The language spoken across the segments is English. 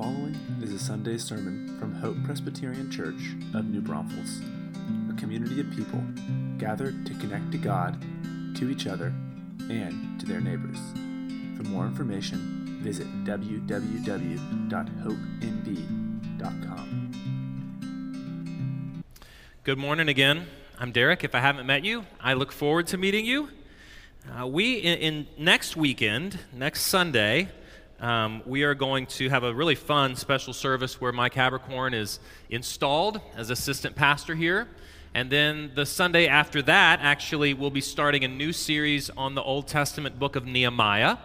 following is a Sunday sermon from Hope Presbyterian Church of New Braunfels, a community of people gathered to connect to God, to each other, and to their neighbors. For more information, visit www.hopenb.com. Good morning again. I'm Derek. If I haven't met you, I look forward to meeting you. Uh, we, in, in, next weekend, next Sunday, um, we are going to have a really fun special service where Mike Habercorn is installed as assistant pastor here. And then the Sunday after that, actually, we'll be starting a new series on the Old Testament book of Nehemiah.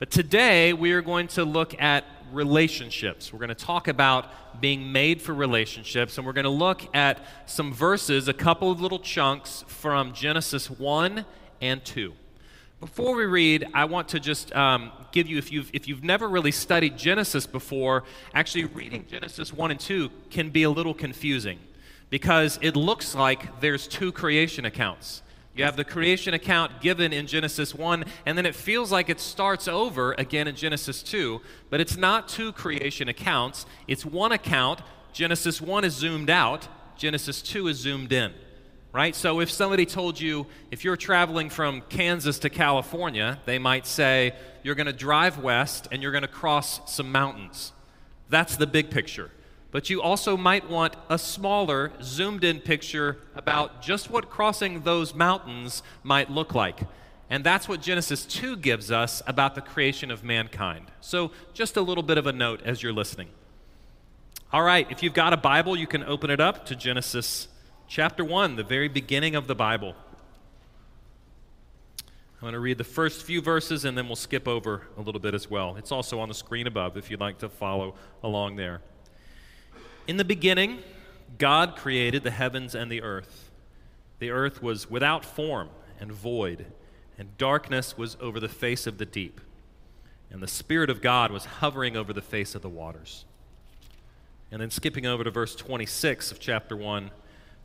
But today, we are going to look at relationships. We're going to talk about being made for relationships, and we're going to look at some verses, a couple of little chunks from Genesis 1 and 2. Before we read, I want to just um, give you, if you've, if you've never really studied Genesis before, actually reading Genesis 1 and 2 can be a little confusing because it looks like there's two creation accounts. You have the creation account given in Genesis 1, and then it feels like it starts over again in Genesis 2, but it's not two creation accounts. It's one account. Genesis 1 is zoomed out, Genesis 2 is zoomed in right? So if somebody told you, if you're traveling from Kansas to California, they might say, you're going to drive west and you're going to cross some mountains. That's the big picture. But you also might want a smaller, zoomed in picture about just what crossing those mountains might look like. And that's what Genesis 2 gives us about the creation of mankind. So, just a little bit of a note as you're listening. All right, if you've got a Bible, you can open it up to Genesis chapter 1, the very beginning of the Bible. I'm going to read the first few verses and then we'll skip over a little bit as well. It's also on the screen above if you'd like to follow along there. In the beginning, God created the heavens and the earth. The earth was without form and void, and darkness was over the face of the deep. And the Spirit of God was hovering over the face of the waters. And then skipping over to verse 26 of chapter 1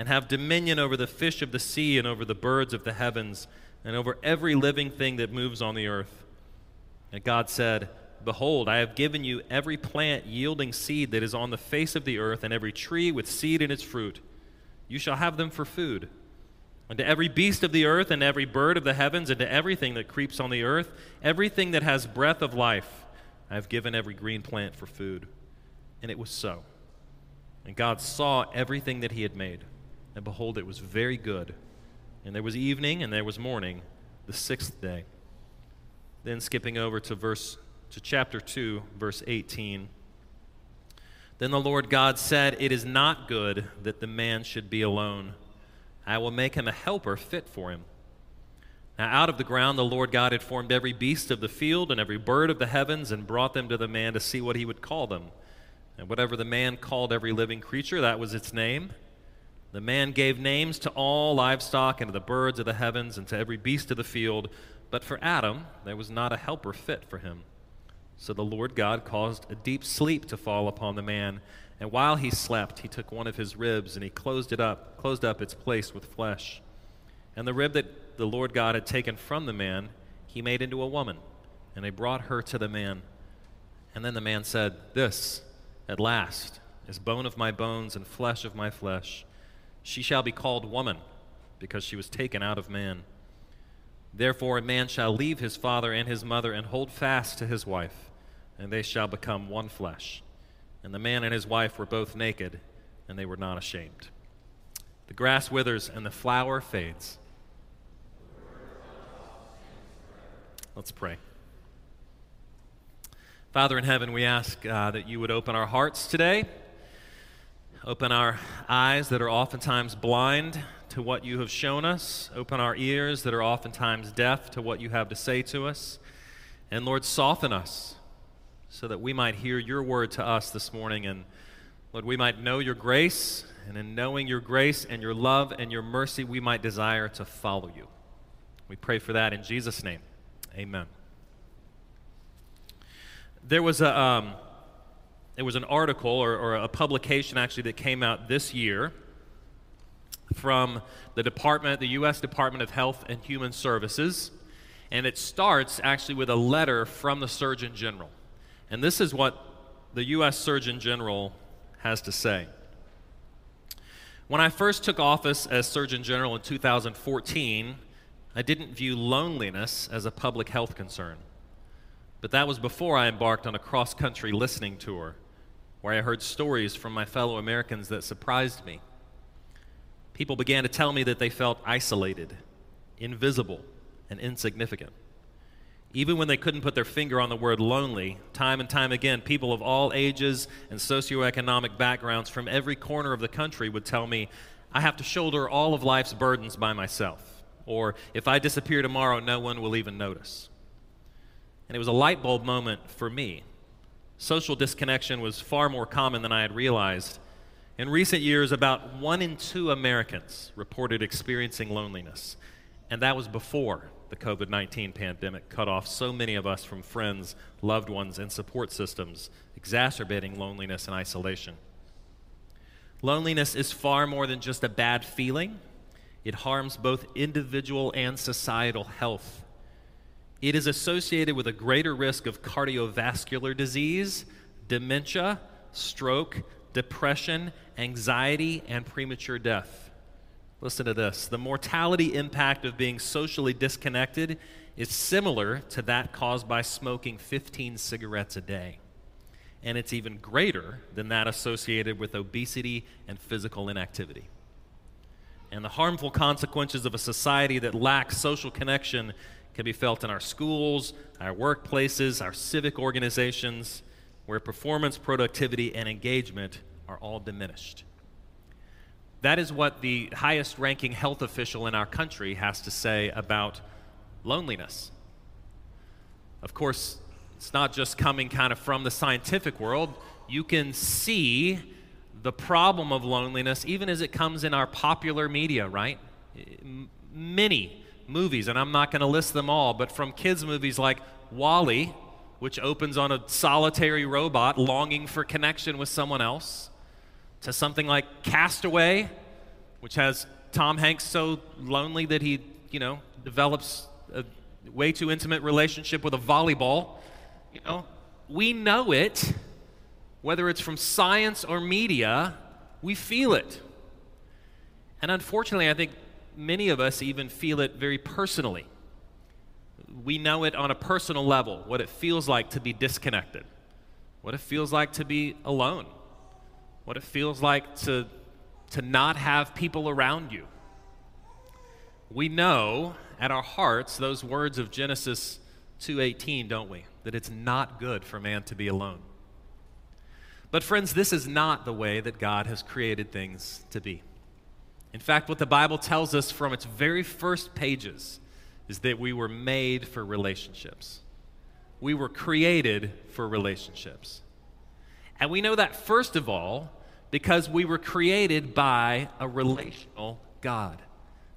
and have dominion over the fish of the sea and over the birds of the heavens and over every living thing that moves on the earth. And God said, Behold, I have given you every plant yielding seed that is on the face of the earth, and every tree with seed in its fruit. You shall have them for food. And to every beast of the earth, and every bird of the heavens, and to everything that creeps on the earth, everything that has breath of life, I have given every green plant for food. And it was so. And God saw everything that He had made and behold, it was very good. And there was evening and there was morning, the sixth day. Then skipping over to verse to chapter 2, verse 18. Then the Lord God said, It is not good that the man should be alone. I will make him a helper fit for him. Now, out of the ground, the Lord God had formed every beast of the field and every bird of the heavens and brought them to the man to see what he would call them. And whatever the man called every living creature, that was its name. The man gave names to all livestock and to the birds of the heavens and to every beast of the field, but for Adam there was not a helper fit for him. So the Lord God caused a deep sleep to fall upon the man, and while he slept, he took one of his ribs and he closed it up, closed up its place with flesh. And the rib that the Lord God had taken from the man, he made into a woman, and they brought her to the man. And then the man said, This, at last, is bone of my bones and flesh of my flesh. She shall be called woman, because she was taken out of man. Therefore, a man shall leave his father and his mother and hold fast to his wife, and they shall become one flesh. And the man and his wife were both naked, and they were not ashamed. The grass withers and the flower fades. Let's pray. Father in heaven, we ask uh, that you would open our hearts today Open our eyes that are oftentimes blind to what you have shown us. Open our ears that are oftentimes deaf to what you have to say to us. And Lord, soften us so that we might hear your word to us this morning and Lord, we might know your grace, and in knowing your grace and your love and your mercy, we might desire to follow you. We pray for that in Jesus' name. Amen. There was a. Um, there was an article or, or, a publication actually that came out this year from the department, the U.S. Department of Health and Human Services, and it starts actually with a letter from the Surgeon General. And this is what the U.S. Surgeon General has to say. When I first took office as Surgeon General in 2014, I didn't view loneliness as a public health concern. But that was before I embarked on a cross country listening tour where I heard stories from my fellow Americans that surprised me. People began to tell me that they felt isolated, invisible, and insignificant. Even when they couldn't put their finger on the word lonely, time and time again, people of all ages and socioeconomic backgrounds from every corner of the country would tell me, I have to shoulder all of life's burdens by myself. Or, if I disappear tomorrow, no one will even notice. And it was a light bulb moment for me. Social disconnection was far more common than I had realized. In recent years, about one in two Americans reported experiencing loneliness, and that was before the COVID 19 pandemic cut off so many of us from friends, loved ones, and support systems, exacerbating loneliness and isolation. Loneliness is far more than just a bad feeling, it harms both individual and societal health. It is associated with a greater risk of cardiovascular disease, dementia, stroke, depression, anxiety, and premature death. Listen to this. The mortality impact of being socially disconnected is similar to that caused by smoking 15 cigarettes a day. And it's even greater than that associated with obesity and physical inactivity. And the harmful consequences of a society that lacks social connection can be felt in our schools, our workplaces, our civic organizations, where performance, productivity, and engagement are all diminished. That is what the highest ranking health official in our country has to say about loneliness. Of course, it's not just coming kind of from the scientific world. You can see the problem of loneliness even as it comes in our popular media, right? Many movies, and I'm not going to list them all, but from kids' movies like WALL-E, which opens on a solitary robot longing for connection with someone else, to something like Cast Away, which has Tom Hanks so lonely that he, you know, develops a way too intimate relationship with a volleyball. You know, we know it, whether it's from science or media, we feel it. And unfortunately, I think many of us even feel it very personally. We know it on a personal level, what it feels like to be disconnected, what it feels like to be alone, what it feels like to, to not have people around you. We know at our hearts those words of Genesis 2:18, don't we? That it's not good for man to be alone. But friends, this is not the way that God has created things to be. In fact, what the Bible tells us from its very first pages is that we were made for relationships. We were created for relationships. And we know that, first of all, because we were created by a relational God.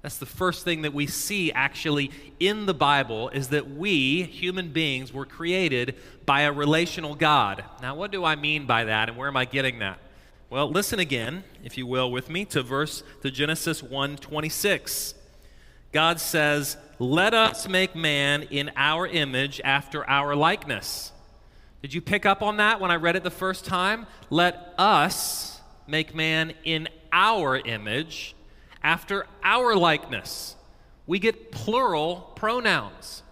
That's the first thing that we see actually in the Bible is that we, human beings, were created by a relational God. Now, what do I mean by that and where am I getting that? Well, listen again, if you will, with me to verse to Genesis 1:26. God says, "Let us make man in our image after our likeness." Did you pick up on that when I read it the first time? Let us make man in our image after our likeness. We get plural pronouns.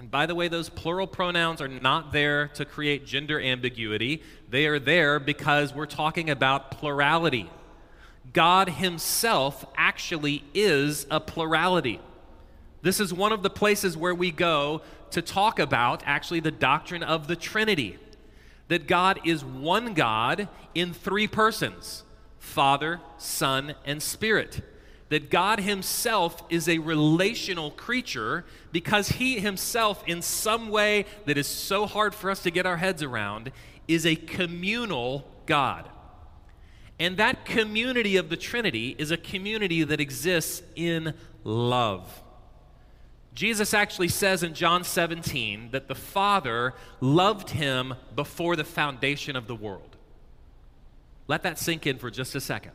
And by the way, those plural pronouns are not there to create gender ambiguity. They are there because we're talking about plurality. God Himself actually is a plurality. This is one of the places where we go to talk about actually the doctrine of the Trinity that God is one God in three persons Father, Son, and Spirit that God Himself is a relational creature because He Himself, in some way that is so hard for us to get our heads around, is a communal God. And that community of the Trinity is a community that exists in love. Jesus actually says in John 17 that the Father loved him before the foundation of the world. Let that sink in for just a second.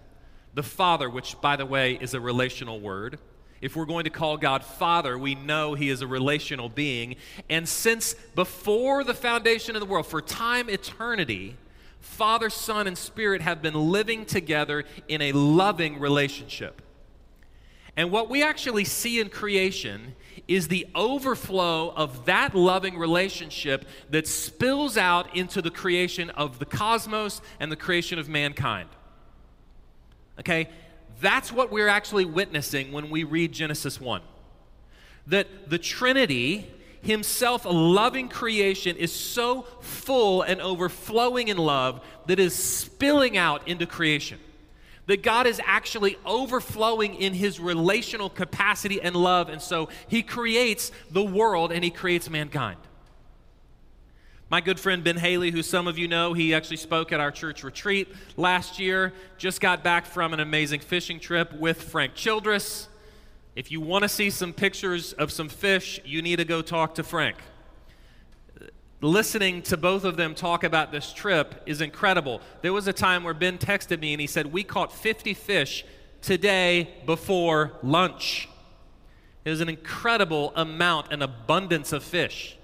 The Father, which, by the way, is a relational word. If we're going to call God Father, we know He is a relational being. And since before the foundation of the world, for time eternity, Father, Son, and Spirit have been living together in a loving relationship. And what we actually see in creation is the overflow of that loving relationship that spills out into the creation of the cosmos and the creation of mankind. Okay? That's what we're actually witnessing when we read Genesis 1. That the Trinity, Himself, a loving creation, is so full and overflowing in love that is spilling out into creation that God is actually overflowing in his relational capacity and love. And so he creates the world and he creates mankind. My good friend Ben Haley, who some of you know, he actually spoke at our church retreat last year, just got back from an amazing fishing trip with Frank Childress. If you want to see some pictures of some fish, you need to go talk to Frank listening to both of them talk about this trip is incredible. There was a time where Ben texted me and he said, We caught 50 fish today before lunch. It was an incredible amount and abundance of fish.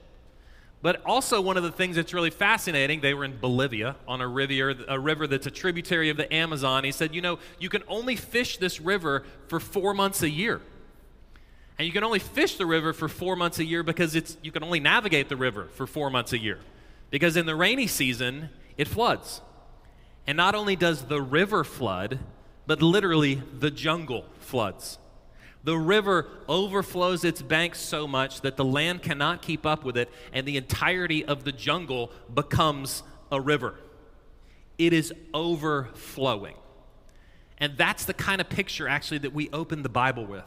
But also, one of the things that's really fascinating, they were in Bolivia on a river, a river that's a tributary of the Amazon. He said, You know, you can only fish this river for four months a year. And you can only fish the river for four months a year because it's, you can only navigate the river for four months a year. Because in the rainy season, it floods. And not only does the river flood, but literally the jungle floods. The river overflows its banks so much that the land cannot keep up with it, and the entirety of the jungle becomes a river. It is overflowing. And that's the kind of picture, actually, that we open the Bible with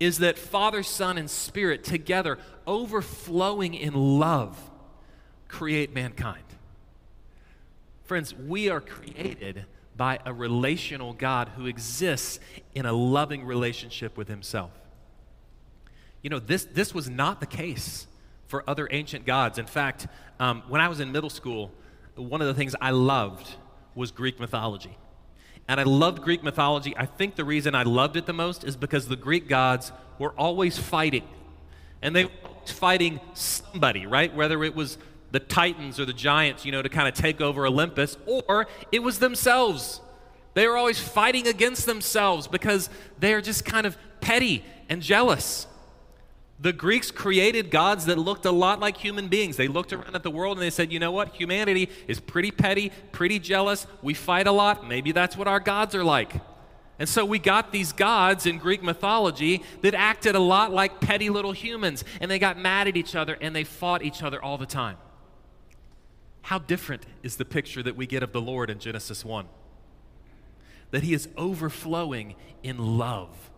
is that Father, Son, and Spirit together, overflowing in love, create mankind. Friends, we are created by a relational God who exists in a loving relationship with Himself. You know, this, this was not the case for other ancient gods. In fact, um, when I was in middle school, one of the things I loved was Greek mythology. And I loved Greek mythology. I think the reason I loved it the most is because the Greek gods were always fighting. And they were fighting somebody, right? Whether it was the Titans or the giants, you know, to kind of take over Olympus, or it was themselves. They were always fighting against themselves because they are just kind of petty and jealous. The Greeks created gods that looked a lot like human beings. They looked around at the world and they said, you know what? Humanity is pretty petty, pretty jealous. We fight a lot. Maybe that's what our gods are like. And so we got these gods in Greek mythology that acted a lot like petty little humans. And they got mad at each other and they fought each other all the time. How different is the picture that we get of the Lord in Genesis 1? That he is overflowing in love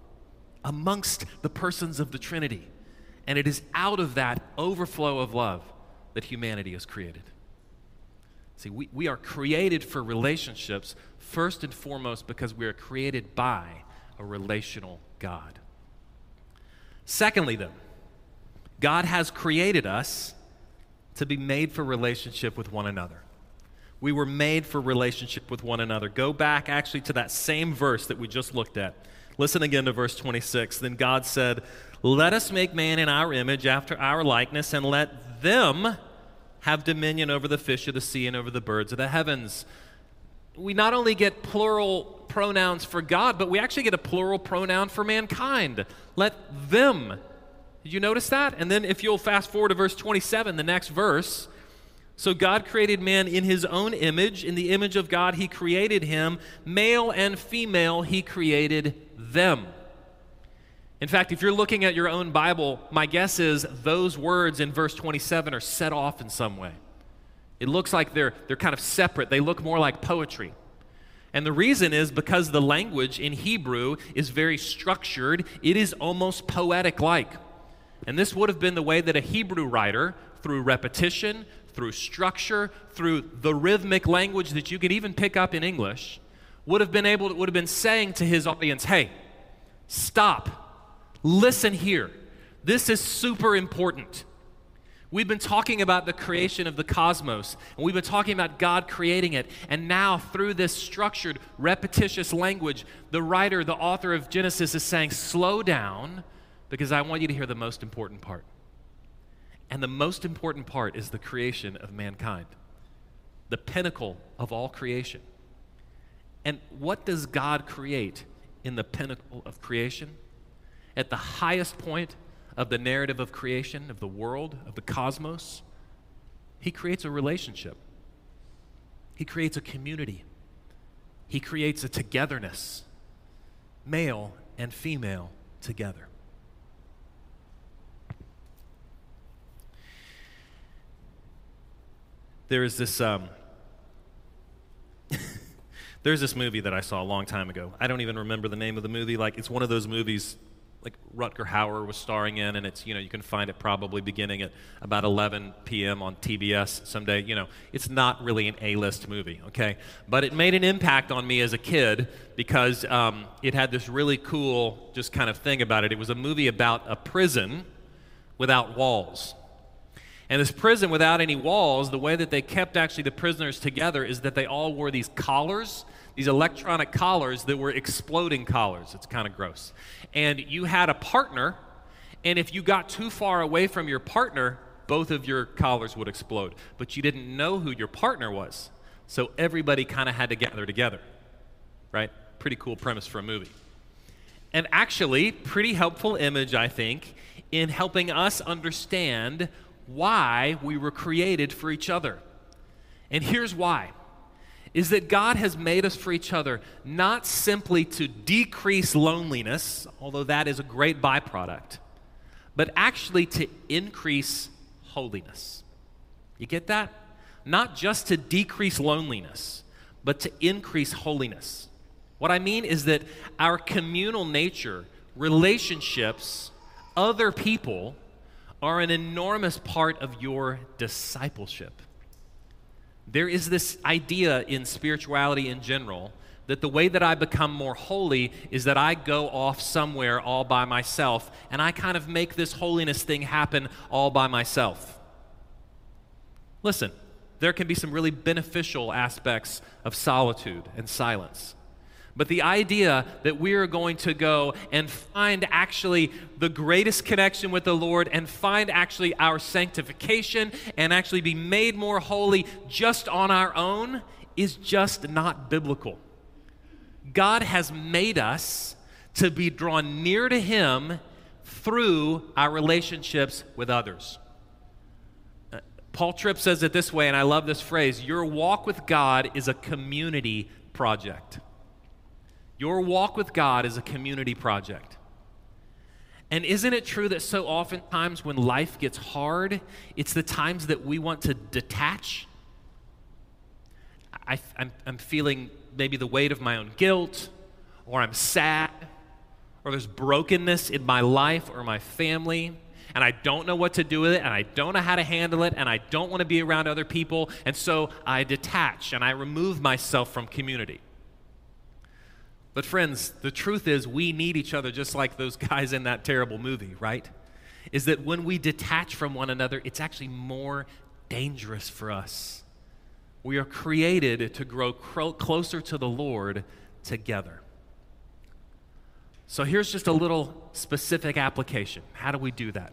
amongst the persons of the Trinity. And it is out of that overflow of love that humanity is created. See, we, we are created for relationships first and foremost because we are created by a relational God. Secondly, though, God has created us to be made for relationship with one another. We were made for relationship with one another. Go back actually to that same verse that we just looked at. Listen again to verse 26. Then God said, let us make man in our image, after our likeness, and let them have dominion over the fish of the sea and over the birds of the heavens. We not only get plural pronouns for God, but we actually get a plural pronoun for mankind. Let them. Did you notice that? And then if you'll fast forward to verse 27, the next verse. So God created man in his own image. In the image of God, he created him. Male and female, he created them. In fact, if you're looking at your own Bible, my guess is those words in verse 27 are set off in some way. It looks like they're, they're kind of separate, they look more like poetry. And the reason is because the language in Hebrew is very structured, it is almost poetic like. And this would have been the way that a Hebrew writer, through repetition, through structure, through the rhythmic language that you could even pick up in English, would have been able to, would have been saying to his audience, "Hey, stop. Listen here. This is super important. We've been talking about the creation of the cosmos, and we've been talking about God creating it. And now, through this structured, repetitious language, the writer, the author of Genesis is saying, Slow down, because I want you to hear the most important part. And the most important part is the creation of mankind, the pinnacle of all creation. And what does God create in the pinnacle of creation? At the highest point of the narrative of creation, of the world, of the cosmos, he creates a relationship. He creates a community. He creates a togetherness, male and female together. There is this. Um, there's this movie that I saw a long time ago. I don't even remember the name of the movie. Like, it's one of those movies like Rutger Hauer was starring in, and it's you know you can find it probably beginning at about 11 p.m. on TBS someday. You know, it's not really an A-list movie, okay, but it made an impact on me as a kid because um, it had this really cool just kind of thing about it. It was a movie about a prison without walls. And this prison without any walls, the way that they kept actually the prisoners together is that they all wore these collars these electronic collars that were exploding collars. It's kind of gross. And you had a partner, and if you got too far away from your partner, both of your collars would explode. But you didn't know who your partner was. So everybody kind of had to gather together. Right? Pretty cool premise for a movie. And actually, pretty helpful image, I think, in helping us understand why we were created for each other. And here's why is that God has made us for each other not simply to decrease loneliness, although that is a great byproduct, but actually to increase holiness. You get that? Not just to decrease loneliness, but to increase holiness. What I mean is that our communal nature, relationships, other people, are an enormous part of your discipleship. There is this idea in spirituality in general that the way that I become more holy is that I go off somewhere all by myself and I kind of make this holiness thing happen all by myself. Listen, there can be some really beneficial aspects of solitude and silence. But the idea that we are going to go and find actually the greatest connection with the Lord and find actually our sanctification and actually be made more holy just on our own is just not biblical. God has made us to be drawn near to Him through our relationships with others. Uh, Paul Tripp says it this way, and I love this phrase Your walk with God is a community project. Your walk with God is a community project. And isn't it true that so oftentimes when life gets hard, it's the times that we want to detach? I, am feeling maybe the weight of my own guilt, or I'm sad, or there's brokenness in my life or my family, and I don't know what to do with it, and I don't know how to handle it, and I don't want to be around other people, and so I detach and I remove myself from community. But, friends, the truth is we need each other just like those guys in that terrible movie, right? Is that when we detach from one another, it's actually more dangerous for us. We are created to grow closer to the Lord together. So, here's just a little specific application. How do we do that?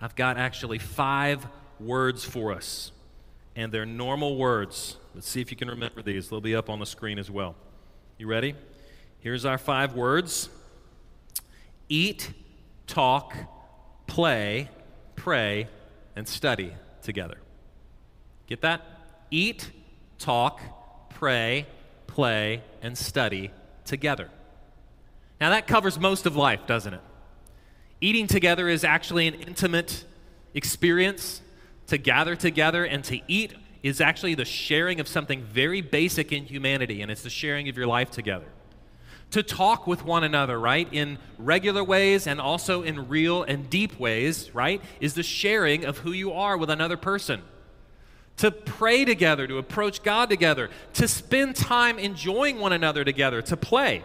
I've got actually five words for us, and they're normal words. Let's see if you can remember these. They'll be up on the screen as well. You ready? Here's our five words eat, talk, play, pray, and study together. Get that? Eat, talk, pray, play, and study together. Now, that covers most of life, doesn't it? Eating together is actually an intimate experience. To gather together and to eat is actually the sharing of something very basic in humanity, and it's the sharing of your life together to talk with one another, right? In regular ways and also in real and deep ways, right? Is the sharing of who you are with another person. to pray together, to approach God together, to spend time enjoying one another together, to play.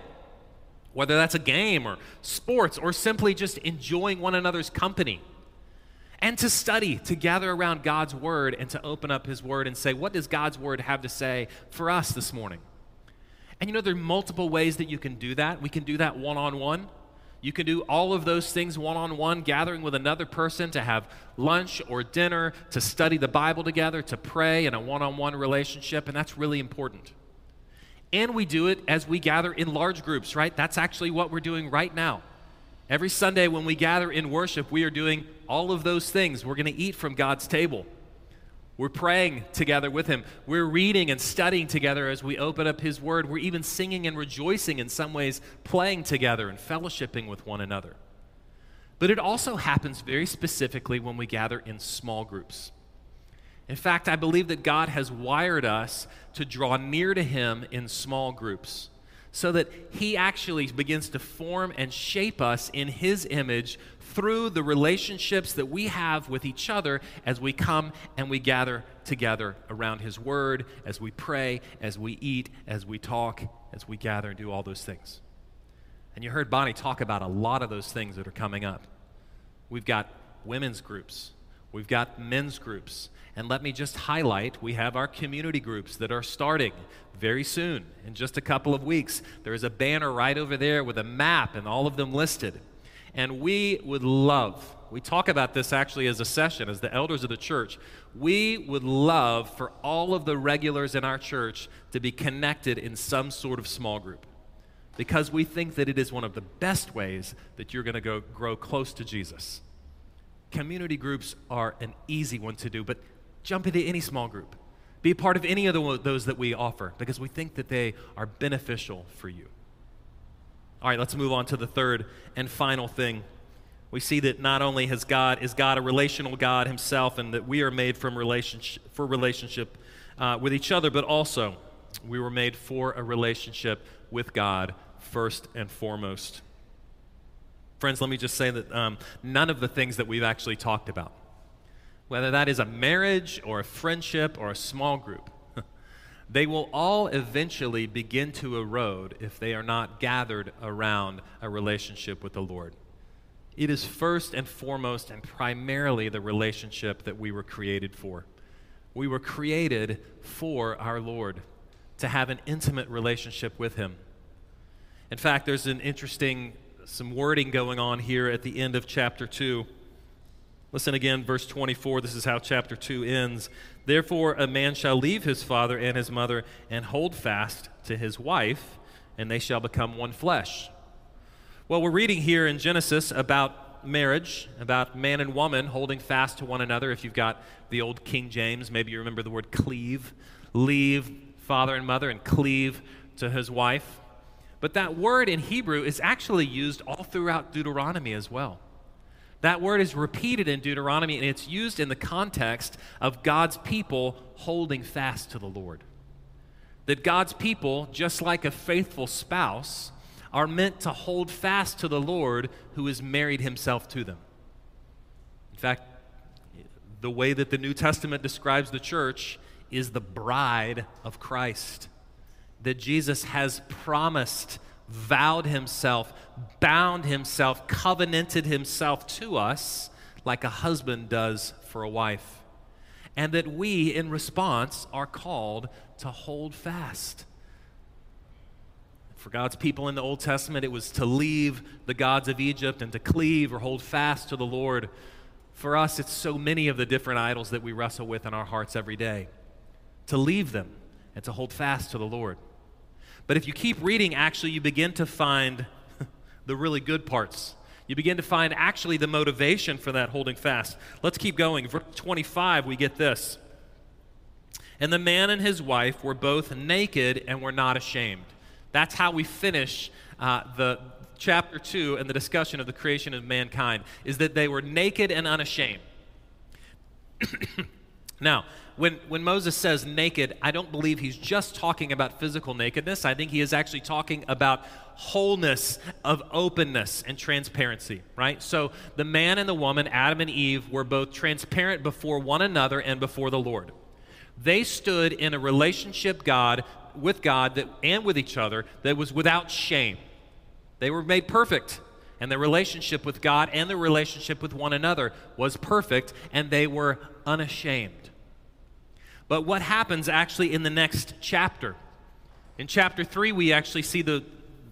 Whether that's a game or sports or simply just enjoying one another's company. And to study, to gather around God's Word and to open up His Word and say, what does God's Word have to say for us this morning? And you know, there are multiple ways that you can do that. We can do that one on one. You can do all of those things one on one, gathering with another person to have lunch or dinner, to study the Bible together, to pray in a one on one relationship, and that's really important. And we do it as we gather in large groups, right? That's actually what we're doing right now. Every Sunday when we gather in worship, we are doing all of those things. We're going to eat from God's table. We're praying together with Him. We're reading and studying together as we open up His Word. We're even singing and rejoicing in some ways, playing together and fellowshipping with one another. But it also happens very specifically when we gather in small groups. In fact, I believe that God has wired us to draw near to Him in small groups so that He actually begins to form and shape us in His image through the relationships that we have with each other as we come and we gather together around His Word, as we pray, as we eat, as we talk, as we gather and do all those things. And you heard Bonnie talk about a lot of those things that are coming up. We've got women's groups, we've got men's groups. And let me just highlight we have our community groups that are starting very soon, in just a couple of weeks. There is a banner right over there with a map and all of them listed. And we would love, we talk about this actually as a session, as the elders of the church. We would love for all of the regulars in our church to be connected in some sort of small group because we think that it is one of the best ways that you're going to go grow close to Jesus. Community groups are an easy one to do, but jump into any small group. Be a part of any of the, those that we offer because we think that they are beneficial for you. All right, let's move on to the third and final thing. We see that not only has God is God a relational God himself and that we are made from relationship for relationship uh, with each other, but also we were made for a relationship with God first and foremost. Friends, let me just say that um, none of the things that we've actually talked about, whether that is a marriage or a friendship or a small group, they will all eventually begin to erode if they are not gathered around a relationship with the Lord. It is first and foremost and primarily the relationship that we were created for. We were created for our Lord, to have an intimate relationship with Him. In fact, there's an interesting, some wording going on here at the end of chapter 2. Listen again, verse 24. This is how chapter 2 ends. Therefore, a man shall leave his father and his mother and hold fast to his wife, and they shall become one flesh. Well, we're reading here in Genesis about marriage, about man and woman holding fast to one another. If you've got the old King James, maybe you remember the word cleave. Leave father and mother and cleave to his wife. But that word in Hebrew is actually used all throughout Deuteronomy as well. That word is repeated in Deuteronomy, and it's used in the context of God's people holding fast to the Lord. That God's people, just like a faithful spouse, are meant to hold fast to the Lord who has married himself to them. In fact, the way that the New Testament describes the church is the bride of Christ. That Jesus has promised vowed himself, bound himself, covenanted himself to us like a husband does for a wife. And that we, in response, are called to hold fast. For God's people in the Old Testament, it was to leave the gods of Egypt and to cleave or hold fast to the Lord. For us, it's so many of the different idols that we wrestle with in our hearts every day. To leave them and to hold fast to the Lord. But if you keep reading, actually, you begin to find the really good parts. You begin to find actually the motivation for that holding fast. Let's keep going. Verse 25, we get this. And the man and his wife were both naked and were not ashamed. That's how we finish uh, the chapter 2 and the discussion of the creation of mankind, is that they were naked and unashamed. now, when, when Moses says naked, I don't believe he's just talking about physical nakedness. I think he is actually talking about wholeness of openness and transparency, right? So the man and the woman, Adam and Eve, were both transparent before one another and before the Lord. They stood in a relationship God with God that, and with each other that was without shame. They were made perfect, and their relationship with God and their relationship with one another was perfect, and they were unashamed. But what happens actually in the next chapter? In chapter 3, we actually see the,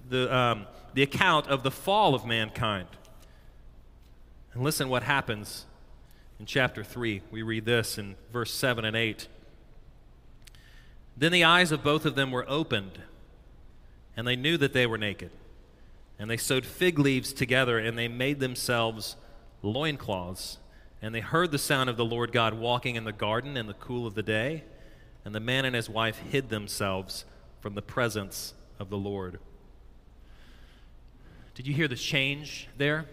the, um, the account of the fall of mankind. And listen what happens in chapter 3. We read this in verse 7 and 8. Then the eyes of both of them were opened, and they knew that they were naked. And they sewed fig leaves together, and they made themselves loincloths. And they heard the sound of the Lord God walking in the garden in the cool of the day. And the man and his wife hid themselves from the presence of the Lord. Did you hear the change there?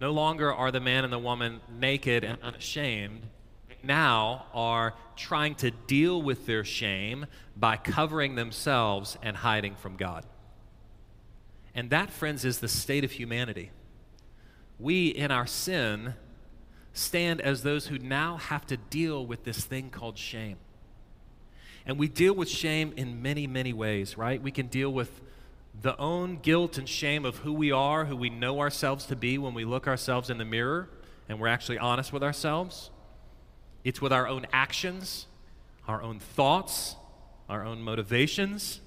No longer are the man and the woman naked and unashamed. Now are trying to deal with their shame by covering themselves and hiding from God. And that, friends, is the state of humanity. We, in our sin, stand as those who now have to deal with this thing called shame. And we deal with shame in many, many ways, right? We can deal with the own guilt and shame of who we are, who we know ourselves to be when we look ourselves in the mirror and we're actually honest with ourselves. It's with our own actions, our own thoughts, our own motivations.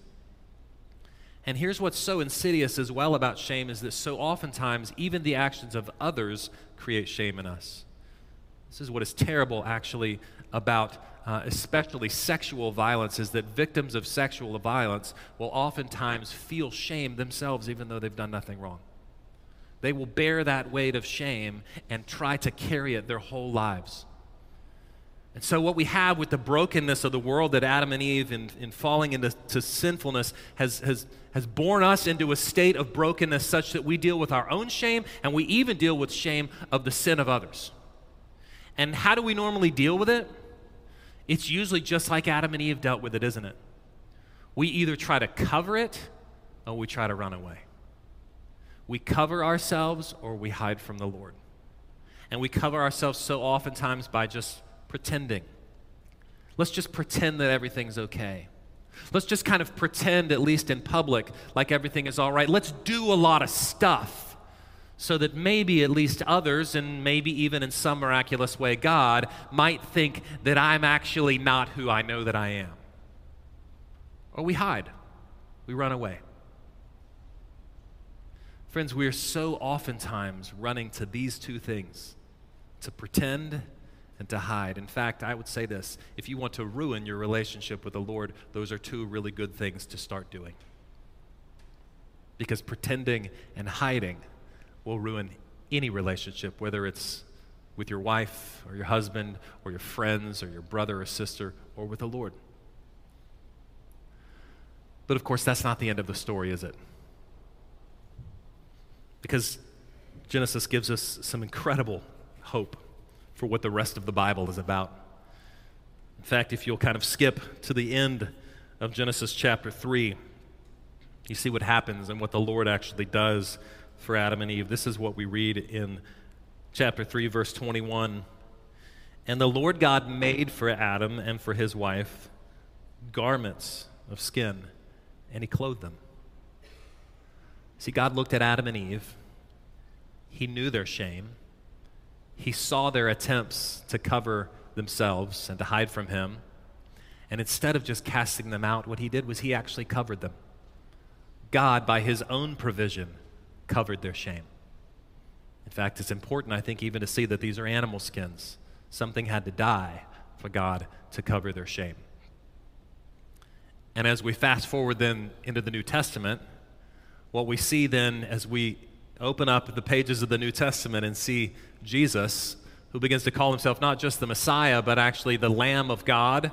And here's what's so insidious as well about shame is that so oftentimes even the actions of others create shame in us. This is what is terrible actually about uh, especially sexual violence is that victims of sexual violence will oftentimes feel shame themselves even though they've done nothing wrong. They will bear that weight of shame and try to carry it their whole lives. And so, what we have with the brokenness of the world that Adam and Eve, in, in falling into sinfulness, has, has, has born us into a state of brokenness such that we deal with our own shame and we even deal with shame of the sin of others. And how do we normally deal with it? It's usually just like Adam and Eve dealt with it, isn't it? We either try to cover it or we try to run away. We cover ourselves or we hide from the Lord. And we cover ourselves so oftentimes by just pretending. Let's just pretend that everything's okay. Let's just kind of pretend, at least in public, like everything is all right. Let's do a lot of stuff so that maybe at least others, and maybe even in some miraculous way God, might think that I'm actually not who I know that I am. Or we hide, we run away. Friends, we are so oftentimes running to these two things to pretend and to hide. In fact, I would say this if you want to ruin your relationship with the Lord, those are two really good things to start doing. Because pretending and hiding will ruin any relationship, whether it's with your wife or your husband or your friends or your brother or sister or with the Lord. But of course, that's not the end of the story, is it? Because Genesis gives us some incredible hope for what the rest of the Bible is about. In fact, if you'll kind of skip to the end of Genesis chapter 3, you see what happens and what the Lord actually does for Adam and Eve. This is what we read in chapter 3, verse 21. And the Lord God made for Adam and for his wife garments of skin, and he clothed them. See, God looked at Adam and Eve. He knew their shame. He saw their attempts to cover themselves and to hide from him. And instead of just casting them out, what he did was he actually covered them. God, by his own provision, covered their shame. In fact, it's important, I think, even to see that these are animal skins. Something had to die for God to cover their shame. And as we fast forward then into the New Testament, what we see then as we open up the pages of the New Testament and see Jesus, who begins to call himself not just the Messiah, but actually the Lamb of God,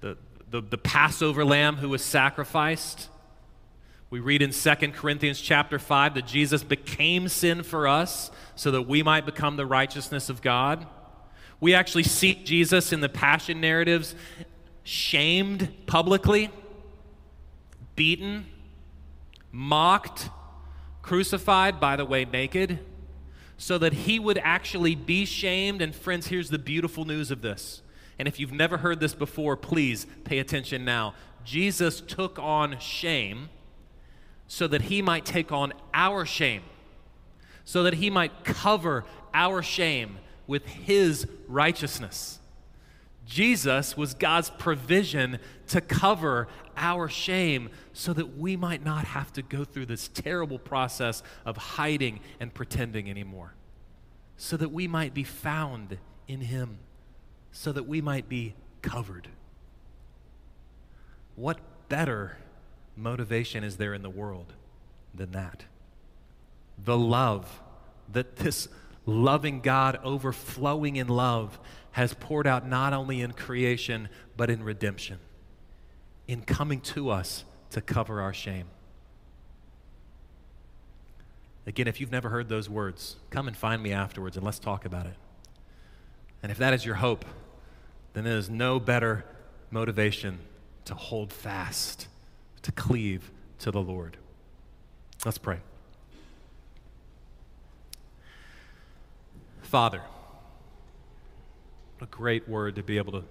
the, the, the Passover lamb who was sacrificed we read in 2 Corinthians chapter 5 that Jesus became sin for us so that we might become the righteousness of God. We actually see Jesus in the passion narratives shamed publicly, beaten, mocked, crucified, by the way, naked, so that he would actually be shamed. And friends, here's the beautiful news of this And if you've never heard this before, please pay attention now. Jesus took on shame so that he might take on our shame, so that he might cover our shame with his righteousness. Jesus was God's provision to cover our shame so that we might not have to go through this terrible process of hiding and pretending anymore, so that we might be found in Him, so that we might be covered. What better motivation is there in the world than that? The love that this loving God, overflowing in love, has poured out not only in creation, but in redemption, in coming to us to cover our shame. Again, if you've never heard those words, come and find me afterwards and let's talk about it. And if that is your hope, then there is no better motivation to hold fast, to cleave to the Lord. Let's pray. Father, a great word to be able to,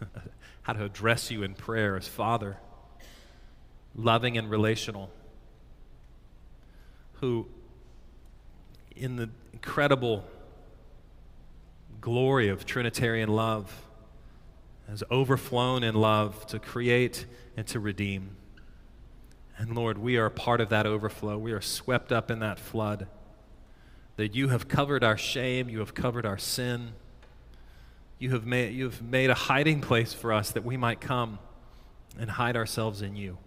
how to address you in prayer as Father, loving and relational, who, in the incredible glory of Trinitarian love, has overflown in love to create and to redeem. And Lord, we are a part of that overflow. We are swept up in that flood. That you have covered our shame, you have covered our sin. You have made, you have made a hiding place for us that we might come and hide ourselves in you.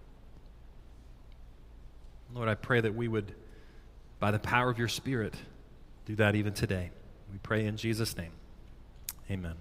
Lord, I pray that we would, by the power of your Spirit, do that even today. We pray in Jesus' name. Amen.